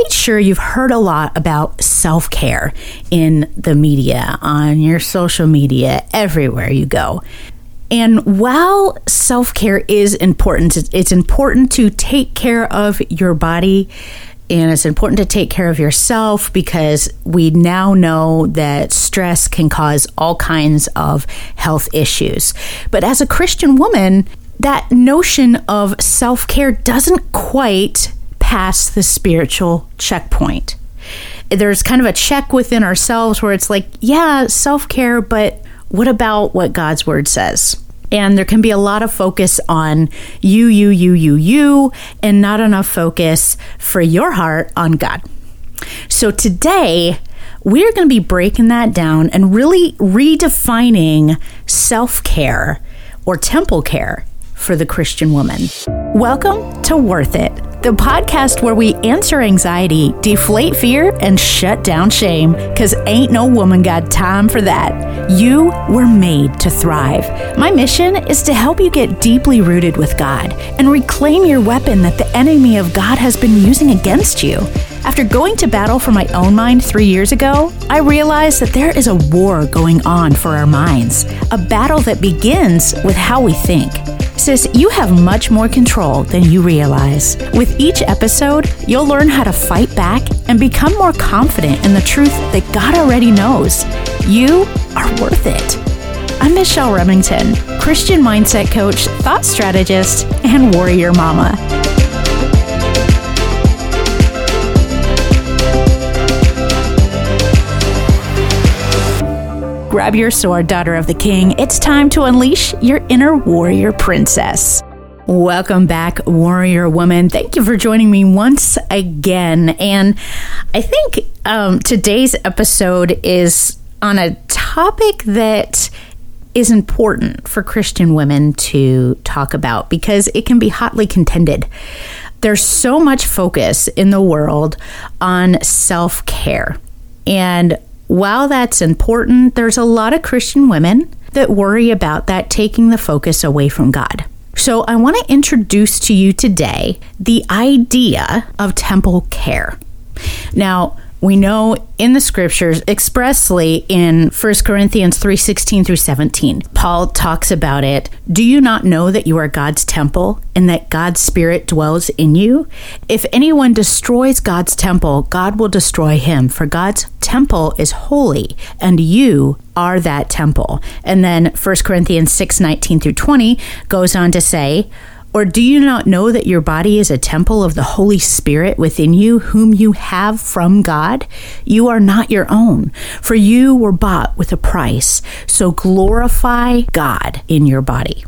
quite sure you've heard a lot about self care in the media, on your social media, everywhere you go. And while self care is important, it's important to take care of your body and it's important to take care of yourself because we now know that stress can cause all kinds of health issues. But as a Christian woman, that notion of self care doesn't quite pass the spiritual checkpoint. There's kind of a check within ourselves where it's like, yeah, self care, but what about what God's word says? And there can be a lot of focus on you, you, you, you, you, and not enough focus for your heart on God. So today, we're going to be breaking that down and really redefining self care or temple care for the Christian woman. Welcome to Worth It the podcast where we answer anxiety, deflate fear, and shut down shame. Because ain't no woman got time for that. You were made to thrive. My mission is to help you get deeply rooted with God and reclaim your weapon that the enemy of God has been using against you. After going to battle for my own mind three years ago, I realized that there is a war going on for our minds, a battle that begins with how we think. Sis, you have much more control than you realize. With each episode, you'll learn how to fight back and become more confident in the truth that God already knows. You are worth it. I'm Michelle Remington, Christian mindset coach, thought strategist, and warrior mama. Grab your sword, daughter of the king. It's time to unleash your inner warrior princess. Welcome back, warrior woman. Thank you for joining me once again. And I think um, today's episode is on a topic that is important for Christian women to talk about because it can be hotly contended. There's so much focus in the world on self care. And while that's important, there's a lot of Christian women that worry about that taking the focus away from God. So, I want to introduce to you today the idea of temple care. Now, we know in the scriptures expressly in 1 Corinthians 3:16 through 17. Paul talks about it. Do you not know that you are God's temple and that God's spirit dwells in you? If anyone destroys God's temple, God will destroy him, for God's temple is holy and you are that temple. And then 1 Corinthians 6:19 through 20 goes on to say, or do you not know that your body is a temple of the Holy Spirit within you, whom you have from God? You are not your own, for you were bought with a price. So glorify God in your body.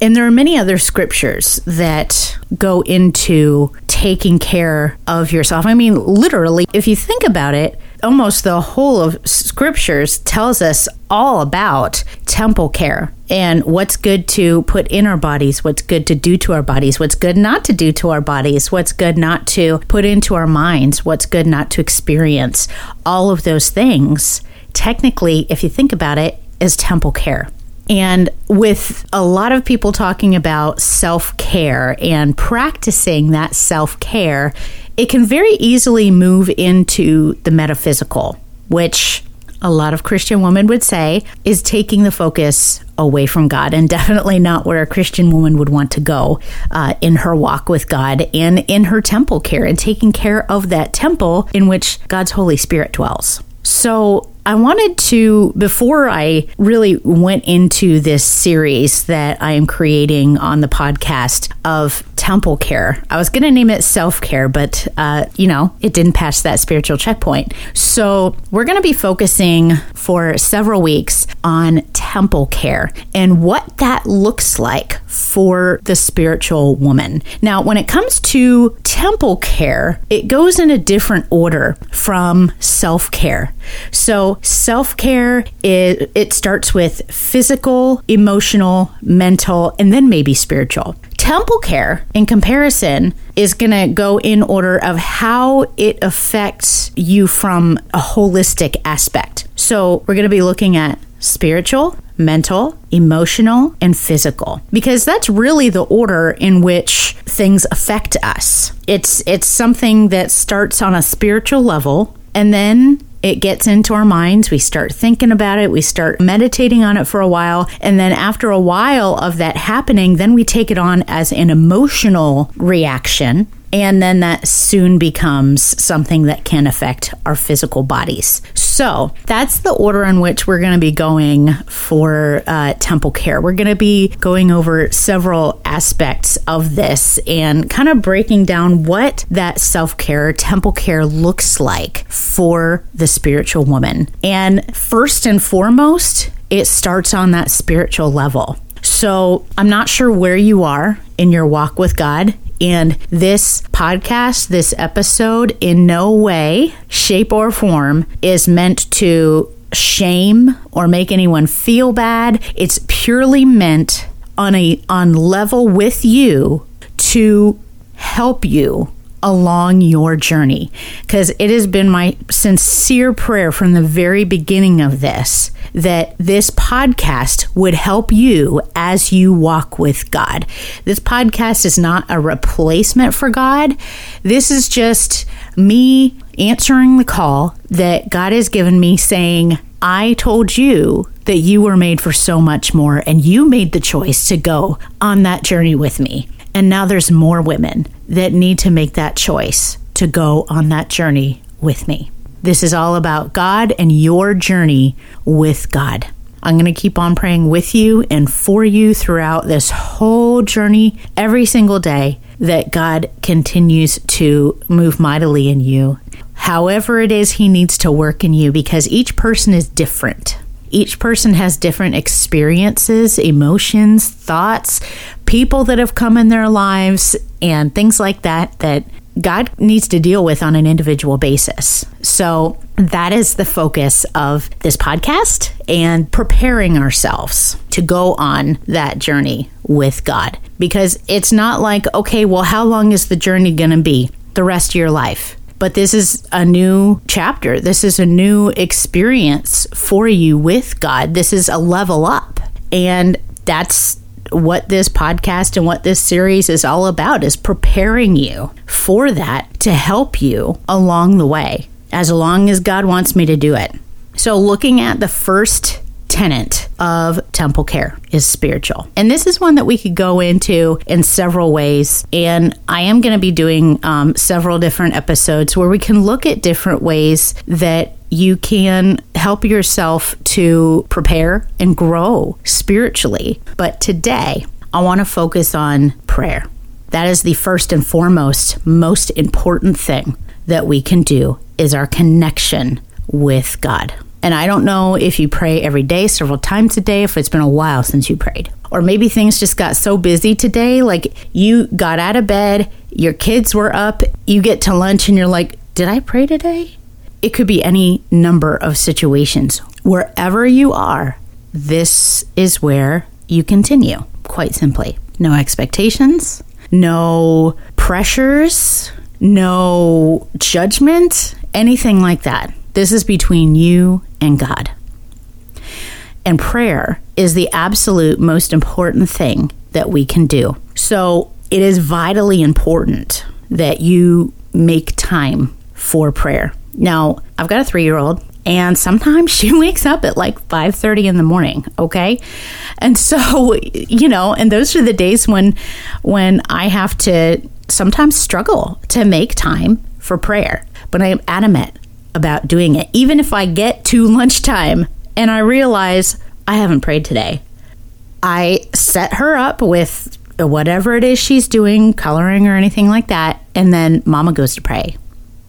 And there are many other scriptures that go into taking care of yourself. I mean, literally, if you think about it, almost the whole of scriptures tells us all about temple care and what's good to put in our bodies, what's good to do to our bodies, what's good not to do to our bodies, what's good not to put into our minds, what's good not to experience. All of those things, technically, if you think about it, is temple care. And with a lot of people talking about self care and practicing that self care, it can very easily move into the metaphysical, which a lot of Christian women would say is taking the focus away from God and definitely not where a Christian woman would want to go uh, in her walk with God and in her temple care and taking care of that temple in which God's Holy Spirit dwells. So I wanted to, before I really went into this series that I am creating on the podcast of temple care, I was going to name it self care, but, uh, you know, it didn't pass that spiritual checkpoint. So we're going to be focusing for several weeks on temple care and what that looks like for the spiritual woman. Now, when it comes to temple care, it goes in a different order from self care. So, self care it, it starts with physical, emotional, mental, and then maybe spiritual. Temple care, in comparison, is going to go in order of how it affects you from a holistic aspect. So, we're going to be looking at spiritual, mental, emotional, and physical. Because that's really the order in which things affect us. It's it's something that starts on a spiritual level and then it gets into our minds. We start thinking about it. We start meditating on it for a while. And then after a while of that happening, then we take it on as an emotional reaction. And then that soon becomes something that can affect our physical bodies. So that's the order in which we're going to be going for uh, temple care. We're going to be going over several aspects of this and kind of breaking down what that self care, temple care looks like for the spiritual woman. And first and foremost, it starts on that spiritual level. So I'm not sure where you are in your walk with God. And this podcast, this episode, in no way, shape, or form is meant to shame or make anyone feel bad. It's purely meant on a on level with you to help you along your journey because it has been my sincere prayer from the very beginning of this that this podcast would help you as you walk with God. This podcast is not a replacement for God. This is just me answering the call that God has given me saying, I told you that you were made for so much more, and you made the choice to go on that journey with me. And now there's more women that need to make that choice to go on that journey with me. This is all about God and your journey with God. I'm going to keep on praying with you and for you throughout this whole journey, every single day, that God continues to move mightily in you. However, it is He needs to work in you because each person is different. Each person has different experiences, emotions, thoughts, people that have come in their lives, and things like that that God needs to deal with on an individual basis. So that is the focus of this podcast and preparing ourselves to go on that journey with God. Because it's not like, okay, well, how long is the journey going to be? The rest of your life. But this is a new chapter. This is a new experience for you with God. This is a level up. And that's what this podcast and what this series is all about is preparing you for that to help you along the way as long as God wants me to do it. So looking at the first tenet of temple care is spiritual. And this is one that we could go into in several ways. And I am going to be doing um, several different episodes where we can look at different ways that you can help yourself to prepare and grow spiritually. But today, I want to focus on prayer. That is the first and foremost, most important thing that we can do is our connection with God. And I don't know if you pray every day, several times a day, if it's been a while since you prayed. Or maybe things just got so busy today, like you got out of bed, your kids were up, you get to lunch, and you're like, Did I pray today? It could be any number of situations. Wherever you are, this is where you continue, quite simply. No expectations, no pressures, no judgment, anything like that. This is between you and God. And prayer is the absolute most important thing that we can do. So it is vitally important that you make time for prayer. Now, I've got a three year old and sometimes she wakes up at like 5.30 in the morning okay and so you know and those are the days when when i have to sometimes struggle to make time for prayer but i am adamant about doing it, even if I get to lunchtime and I realize I haven't prayed today. I set her up with whatever it is she's doing, coloring or anything like that, and then mama goes to pray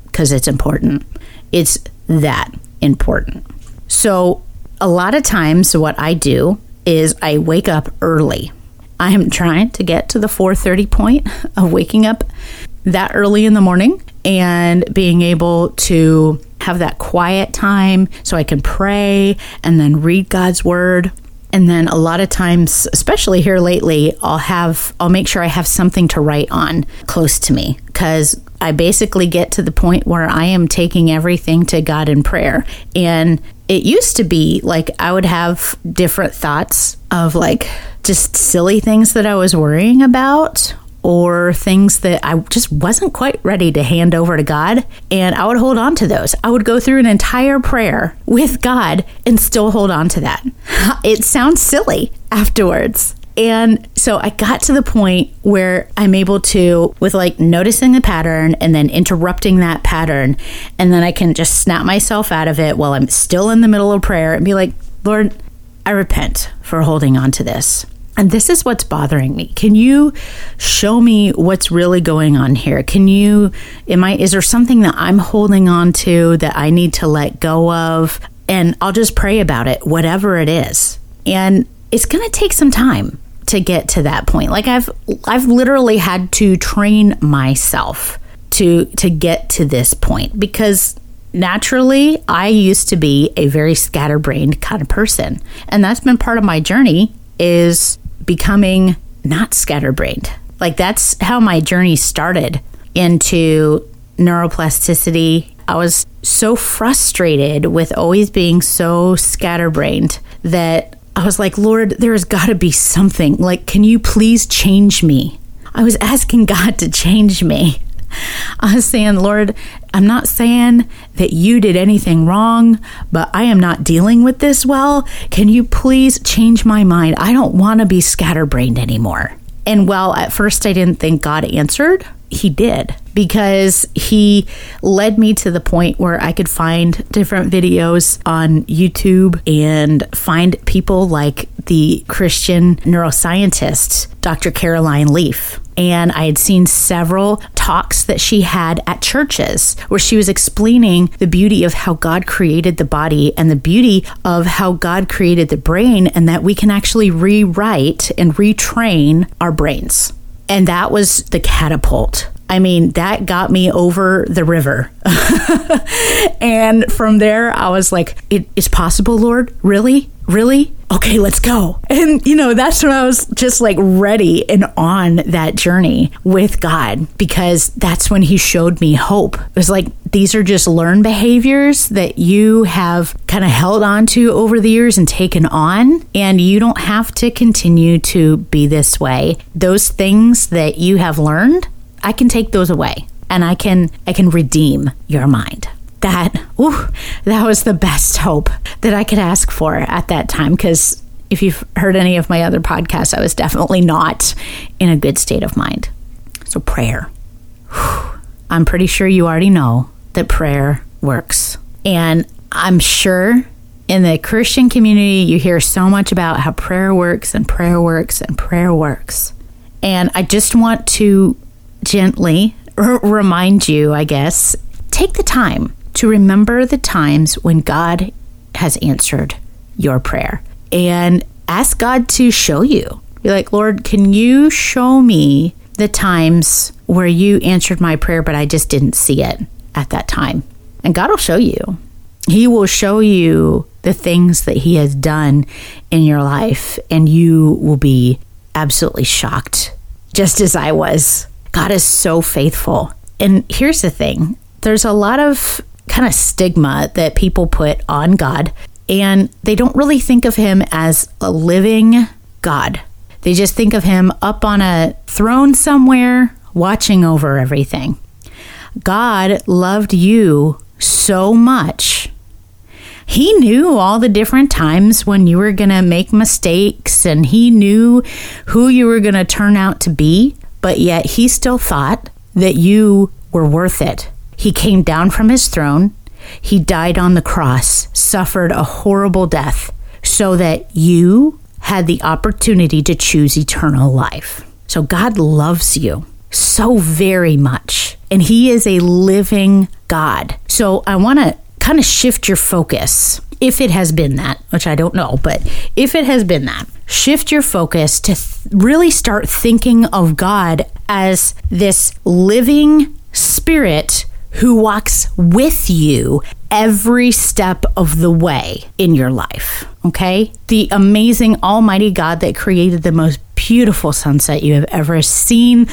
because it's important. It's that important. So, a lot of times what I do is I wake up early. I am trying to get to the 4:30 point of waking up that early in the morning and being able to have that quiet time so I can pray and then read God's word. And then a lot of times, especially here lately, I'll have, I'll make sure I have something to write on close to me because I basically get to the point where I am taking everything to God in prayer. And it used to be like I would have different thoughts of like just silly things that I was worrying about or things that I just wasn't quite ready to hand over to God. And I would hold on to those. I would go through an entire prayer with God and still hold on to that. It sounds silly afterwards. And so I got to the point where I'm able to, with like noticing the pattern and then interrupting that pattern, and then I can just snap myself out of it while I'm still in the middle of prayer and be like, Lord, I repent for holding on to this. And this is what's bothering me. Can you show me what's really going on here? Can you, am I, is there something that I'm holding on to that I need to let go of? And I'll just pray about it, whatever it is. And it's going to take some time to get to that point. Like I've I've literally had to train myself to to get to this point because naturally I used to be a very scatterbrained kind of person. And that's been part of my journey is becoming not scatterbrained. Like that's how my journey started into neuroplasticity. I was so frustrated with always being so scatterbrained that I was like, Lord, there's got to be something. Like, can you please change me? I was asking God to change me. I was saying, Lord, I'm not saying that you did anything wrong, but I am not dealing with this well. Can you please change my mind? I don't want to be scatterbrained anymore. And well, at first I didn't think God answered. He did because he led me to the point where I could find different videos on YouTube and find people like the Christian neuroscientist, Dr. Caroline Leaf. And I had seen several talks that she had at churches where she was explaining the beauty of how God created the body and the beauty of how God created the brain, and that we can actually rewrite and retrain our brains. And that was the catapult I mean, that got me over the river. and from there, I was like, it's possible, Lord? Really? Really? Okay, let's go. And, you know, that's when I was just like ready and on that journey with God because that's when He showed me hope. It was like, these are just learned behaviors that you have kind of held on to over the years and taken on, and you don't have to continue to be this way. Those things that you have learned I can take those away and I can I can redeem your mind. That ooh, that was the best hope that I could ask for at that time because if you've heard any of my other podcasts, I was definitely not in a good state of mind. So prayer. I'm pretty sure you already know that prayer works. And I'm sure in the Christian community, you hear so much about how prayer works and prayer works and prayer works. And I just want to gently r- remind you, I guess, take the time to remember the times when God has answered your prayer and ask God to show you. Be like, Lord, can you show me the times where you answered my prayer, but I just didn't see it at that time? And God will show you. He will show you the things that He has done in your life, and you will be absolutely shocked, just as I was God is so faithful. And here's the thing there's a lot of kind of stigma that people put on God, and they don't really think of him as a living God. They just think of him up on a throne somewhere, watching over everything. God loved you so much. He knew all the different times when you were going to make mistakes, and He knew who you were going to turn out to be but yet he still thought that you were worth it. He came down from his throne, he died on the cross, suffered a horrible death, so that you had the opportunity to choose eternal life. So God loves you so very much, and He is a living God. So I want to kind of shift your focus if it has been that, which I don't know, but if it has been that, shift your focus to th- really start thinking of God as this living spirit who walks with you every step of the way in your life. Okay? The amazing Almighty God that created the most beautiful sunset you have ever seen,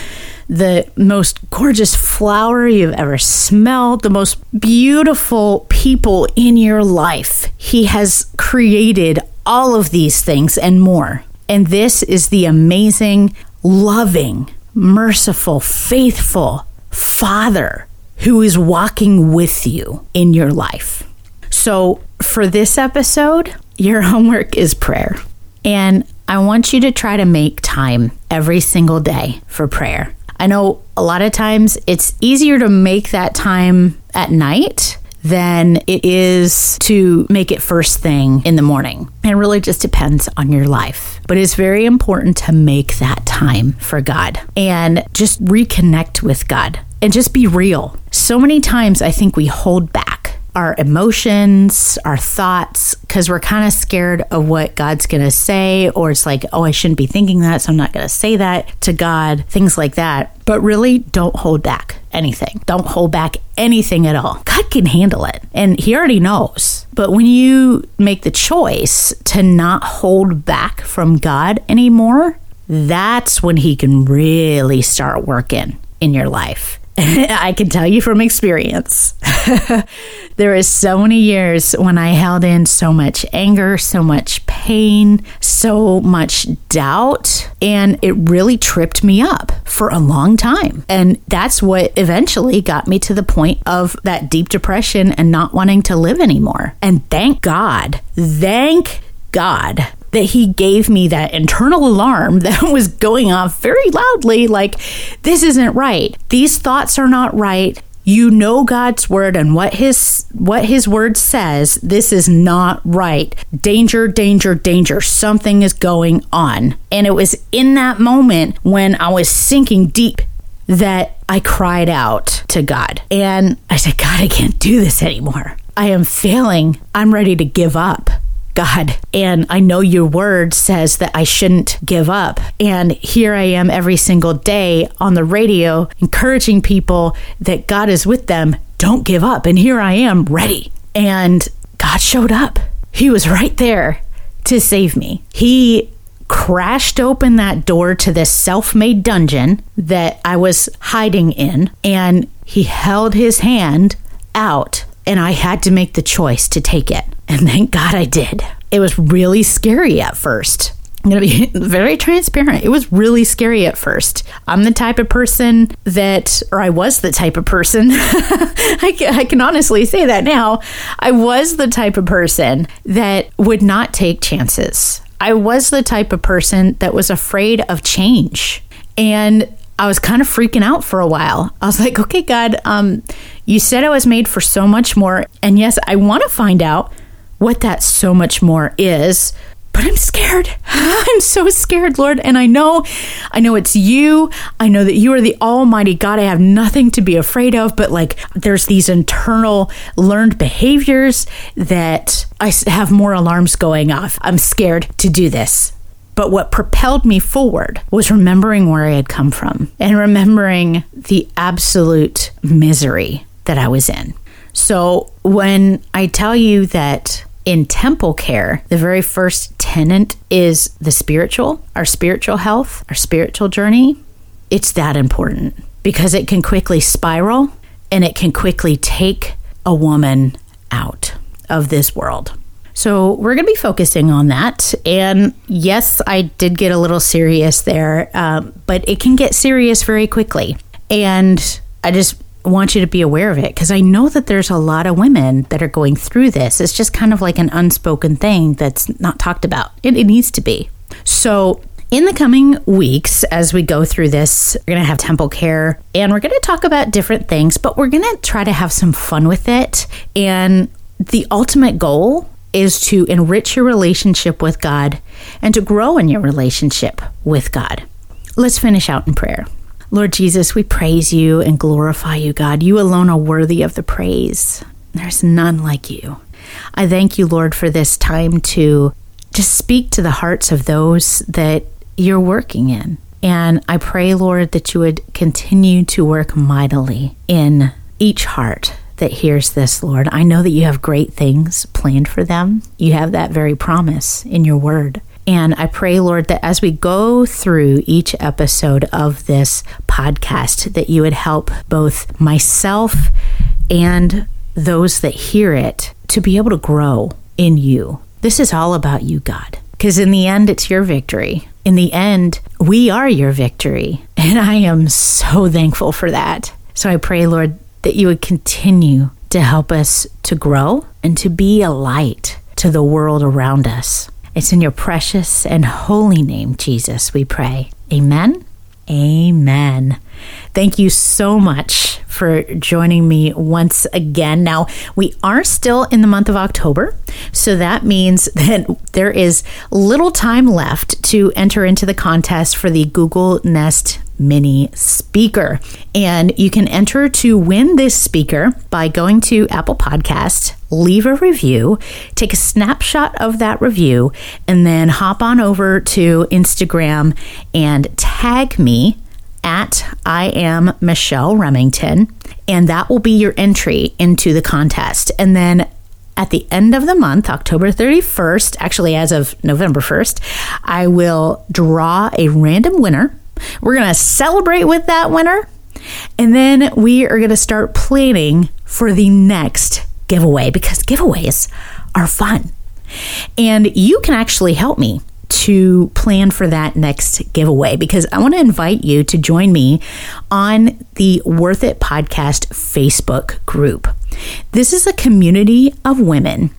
the most gorgeous flower you've ever smelled, the most beautiful people in your life. He has created all of these things and more. And this is the amazing, loving, merciful, faithful Father who is walking with you in your life. So, for this episode, your homework is prayer. And I want you to try to make time every single day for prayer. I know a lot of times it's easier to make that time at night than it is to make it first thing in the morning. It really just depends on your life. But it's very important to make that time for God and just reconnect with God and just be real. So many times I think we hold back our emotions, our thoughts, because we're kind of scared of what God's going to say, or it's like, oh, I shouldn't be thinking that, so I'm not going to say that to God, things like that. But really, don't hold back anything. Don't hold back anything at all. God can handle it, and He already knows. But when you make the choice to not hold back from God anymore, that's when He can really start working in your life. I can tell you from experience. there is so many years when I held in so much anger, so much pain, so much doubt, and it really tripped me up for a long time. And that's what eventually got me to the point of that deep depression and not wanting to live anymore. And thank God, thank God that he gave me that internal alarm that was going off very loudly like, this isn't right. These thoughts are not right. You know God's word and what his what his word says. This is not right. Danger, danger, danger. Something is going on. And it was in that moment when I was sinking deep that I cried out to God. And I said, God, I can't do this anymore. I am failing. I'm ready to give up. God. And I know your word says that I shouldn't give up. And here I am every single day on the radio encouraging people that God is with them. Don't give up. And here I am ready. And God showed up. He was right there to save me. He crashed open that door to this self made dungeon that I was hiding in, and he held his hand out and I had to make the choice to take it. And thank God I did. It was really scary at first. I'm going to be very transparent. It was really scary at first. I'm the type of person that, or I was the type of person, I, can, I can honestly say that now. I was the type of person that would not take chances. I was the type of person that was afraid of change. And I was kind of freaking out for a while. I was like, okay, God, um, you said I was made for so much more. And yes, I want to find out what that so much more is, but I'm scared. I'm so scared, Lord. And I know, I know it's you. I know that you are the Almighty God. I have nothing to be afraid of, but like there's these internal learned behaviors that I have more alarms going off. I'm scared to do this. But what propelled me forward was remembering where I had come from and remembering the absolute misery that I was in. So when I tell you that in temple care, the very first tenant is the spiritual, our spiritual health, our spiritual journey, it's that important because it can quickly spiral and it can quickly take a woman out of this world. So, we're going to be focusing on that. And yes, I did get a little serious there, um, but it can get serious very quickly. And I just want you to be aware of it because I know that there's a lot of women that are going through this. It's just kind of like an unspoken thing that's not talked about. It, it needs to be. So, in the coming weeks, as we go through this, we're going to have temple care and we're going to talk about different things, but we're going to try to have some fun with it. And the ultimate goal is to enrich your relationship with God and to grow in your relationship with God. Let's finish out in prayer. Lord Jesus, we praise you and glorify you, God. You alone are worthy of the praise. There's none like you. I thank you, Lord, for this time to just speak to the hearts of those that you're working in. And I pray, Lord, that you would continue to work mightily in each heart that hears this, Lord. I know that you have great things planned for them. You have that very promise in your word. And I pray, Lord, that as we go through each episode of this podcast, that you would help both myself and those that hear it to be able to grow in you. This is all about you, God. Because in the end, it's your victory. In the end, we are your victory. And I am so thankful for that. So I pray, Lord, that you would continue to help us to grow and to be a light to the world around us. It's in your precious and holy name, Jesus, we pray. Amen. Amen. Thank you so much for joining me once again. Now, we are still in the month of October, so that means that there is little time left to enter into the contest for the Google Nest Mini speaker. And you can enter to win this speaker by going to Apple Podcast, leave a review, take a snapshot of that review, and then hop on over to Instagram and tag me at I am Michelle Remington, and that will be your entry into the contest. And then at the end of the month, October 31st, actually as of November 1st, I will draw a random winner. We're going to celebrate with that winner. And then we are going to start planning for the next giveaway because giveaways are fun. And you can actually help me to plan for that next giveaway because I want to invite you to join me on the Worth It Podcast Facebook group. This is a community of women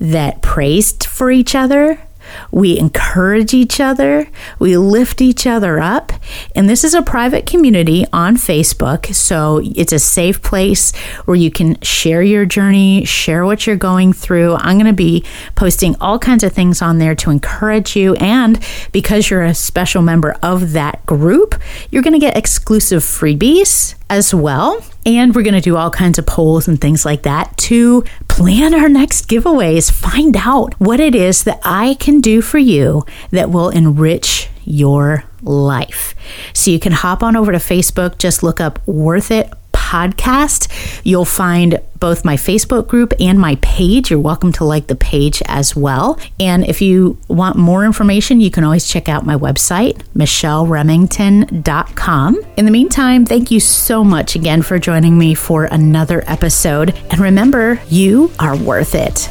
that praised for each other, we encourage each other, we lift each other up. And this is a private community on Facebook. So it's a safe place where you can share your journey, share what you're going through. I'm going to be posting all kinds of things on there to encourage you. And because you're a special member of that group, you're going to get exclusive freebies as well. And we're going to do all kinds of polls and things like that to plan our next giveaways. Find out what it is that I can do for you that will enrich your life. So you can hop on over to Facebook, just look up Worth It podcast. You'll find both my Facebook group and my page. You're welcome to like the page as well. And if you want more information, you can always check out my website, michelleremington.com. In the meantime, thank you so much again for joining me for another episode. And remember, you are worth it.